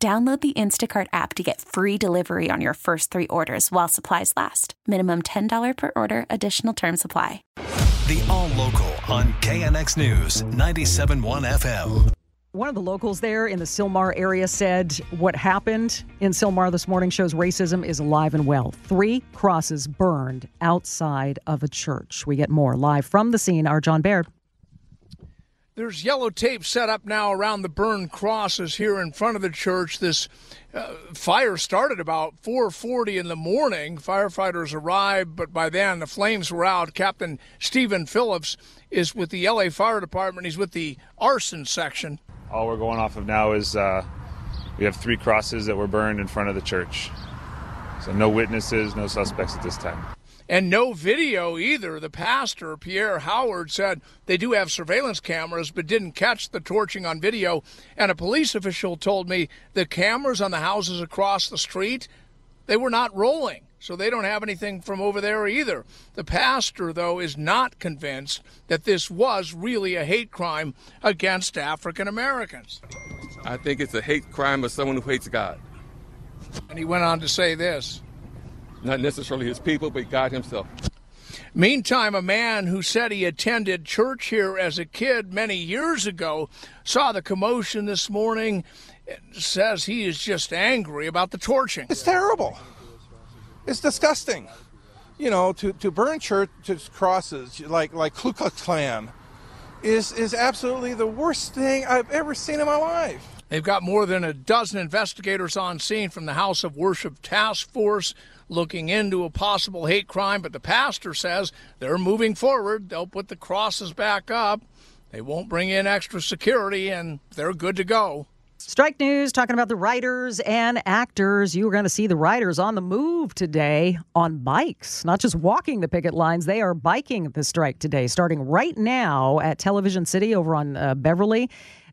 Download the Instacart app to get free delivery on your first three orders while supplies last. Minimum $10 per order, additional term supply. The All Local on KNX News 97.1 FM. One of the locals there in the Sylmar area said what happened in Sylmar this morning shows racism is alive and well. Three crosses burned outside of a church. We get more live from the scene. Our John Baird. There's yellow tape set up now around the burned crosses here in front of the church. This uh, fire started about 4:40 in the morning. Firefighters arrived, but by then the flames were out. Captain Stephen Phillips is with the LA Fire Department. He's with the arson section. All we're going off of now is uh, we have three crosses that were burned in front of the church. So no witnesses, no suspects at this time and no video either. The pastor, Pierre Howard, said they do have surveillance cameras but didn't catch the torching on video. And a police official told me the cameras on the houses across the street, they were not rolling. So they don't have anything from over there either. The pastor, though, is not convinced that this was really a hate crime against African Americans. I think it's a hate crime of someone who hates God. And he went on to say this not necessarily his people, but God himself. Meantime, a man who said he attended church here as a kid many years ago saw the commotion this morning. And says he is just angry about the torching. It's terrible. It's disgusting. You know, to, to burn church crosses like like Ku Klux Klan is is absolutely the worst thing I've ever seen in my life. They've got more than a dozen investigators on scene from the House of Worship Task Force looking into a possible hate crime, but the pastor says they're moving forward. They'll put the crosses back up. They won't bring in extra security, and they're good to go. Strike News talking about the writers and actors. You are going to see the writers on the move today on bikes, not just walking the picket lines. They are biking the strike today, starting right now at Television City over on uh, Beverly.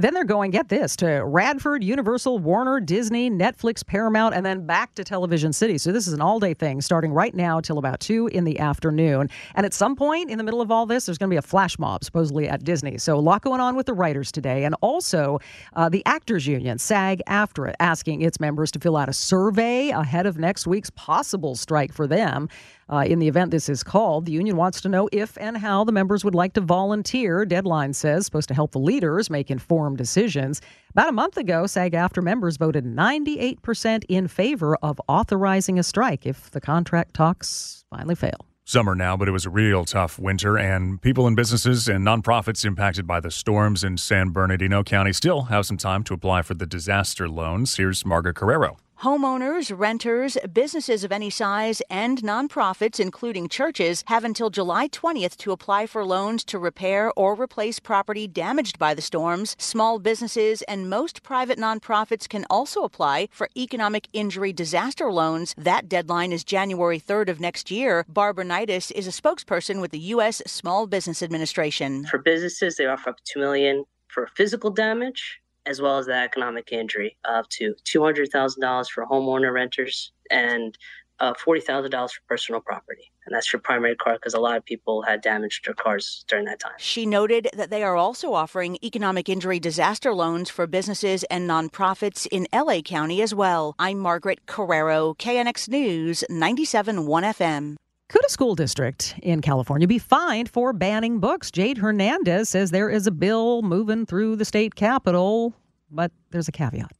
Then they're going, get this, to Radford, Universal, Warner, Disney, Netflix, Paramount, and then back to Television City. So this is an all day thing starting right now till about 2 in the afternoon. And at some point in the middle of all this, there's going to be a flash mob, supposedly at Disney. So a lot going on with the writers today. And also uh, the Actors Union, SAG-AFTRA, asking its members to fill out a survey ahead of next week's possible strike for them. Uh, in the event this is called, the union wants to know if and how the members would like to volunteer. Deadline says supposed to help the leaders make informed decisions. About a month ago, SAG-AFTRA members voted 98% in favor of authorizing a strike if the contract talks finally fail summer now, but it was a real tough winter, and people and businesses and nonprofits impacted by the storms in San Bernardino County still have some time to apply for the disaster loans. Here's Margaret Carrero. Homeowners, renters, businesses of any size, and nonprofits, including churches, have until July 20th to apply for loans to repair or replace property damaged by the storms. Small businesses and most private nonprofits can also apply for economic injury disaster loans. That deadline is January 3rd of next year. Barbara Nidis is a spokesperson with the U.S. Small Business Administration. For businesses, they offer up to $2 million for physical damage as well as the economic injury up to $200,000 for homeowner renters and uh, $40,000 for personal property. And that's your primary car because a lot of people had damaged their cars during that time. She noted that they are also offering economic injury disaster loans for businesses and nonprofits in LA County as well. I'm Margaret Carrero, KNX News 97.1 FM. Could a school district in California be fined for banning books? Jade Hernandez says there is a bill moving through the state capitol, but there's a caveat.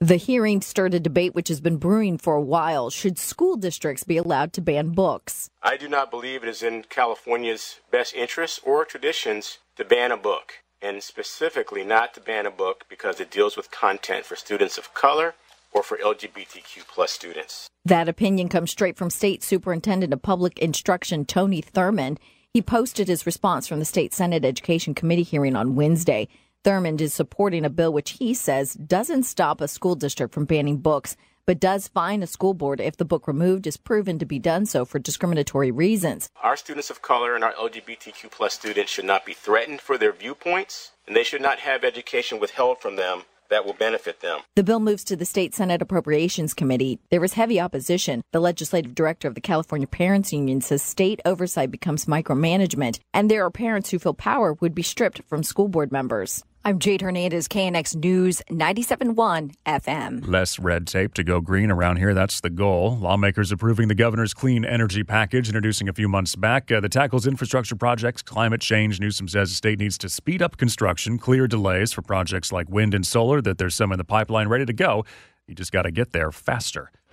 The hearing stirred a debate which has been brewing for a while. Should school districts be allowed to ban books? I do not believe it is in California's best interests or traditions to ban a book, and specifically not to ban a book because it deals with content for students of color or for LGBTQ plus students. That opinion comes straight from State Superintendent of Public Instruction Tony Thurmond. He posted his response from the State Senate Education Committee hearing on Wednesday. Thurmond is supporting a bill which he says doesn't stop a school district from banning books, but does fine a school board if the book removed is proven to be done so for discriminatory reasons. Our students of color and our LGBTQ plus students should not be threatened for their viewpoints, and they should not have education withheld from them that will benefit them. The bill moves to the State Senate Appropriations Committee. There is heavy opposition. The legislative director of the California Parents Union says state oversight becomes micromanagement, and there are parents who feel power would be stripped from school board members. I'm Jade Hernandez, KNX News 97.1 FM. Less red tape to go green around here. That's the goal. Lawmakers approving the governor's clean energy package, introducing a few months back. Uh, the tackles infrastructure projects, climate change. Newsom says the state needs to speed up construction, clear delays for projects like wind and solar, that there's some in the pipeline ready to go. You just got to get there faster.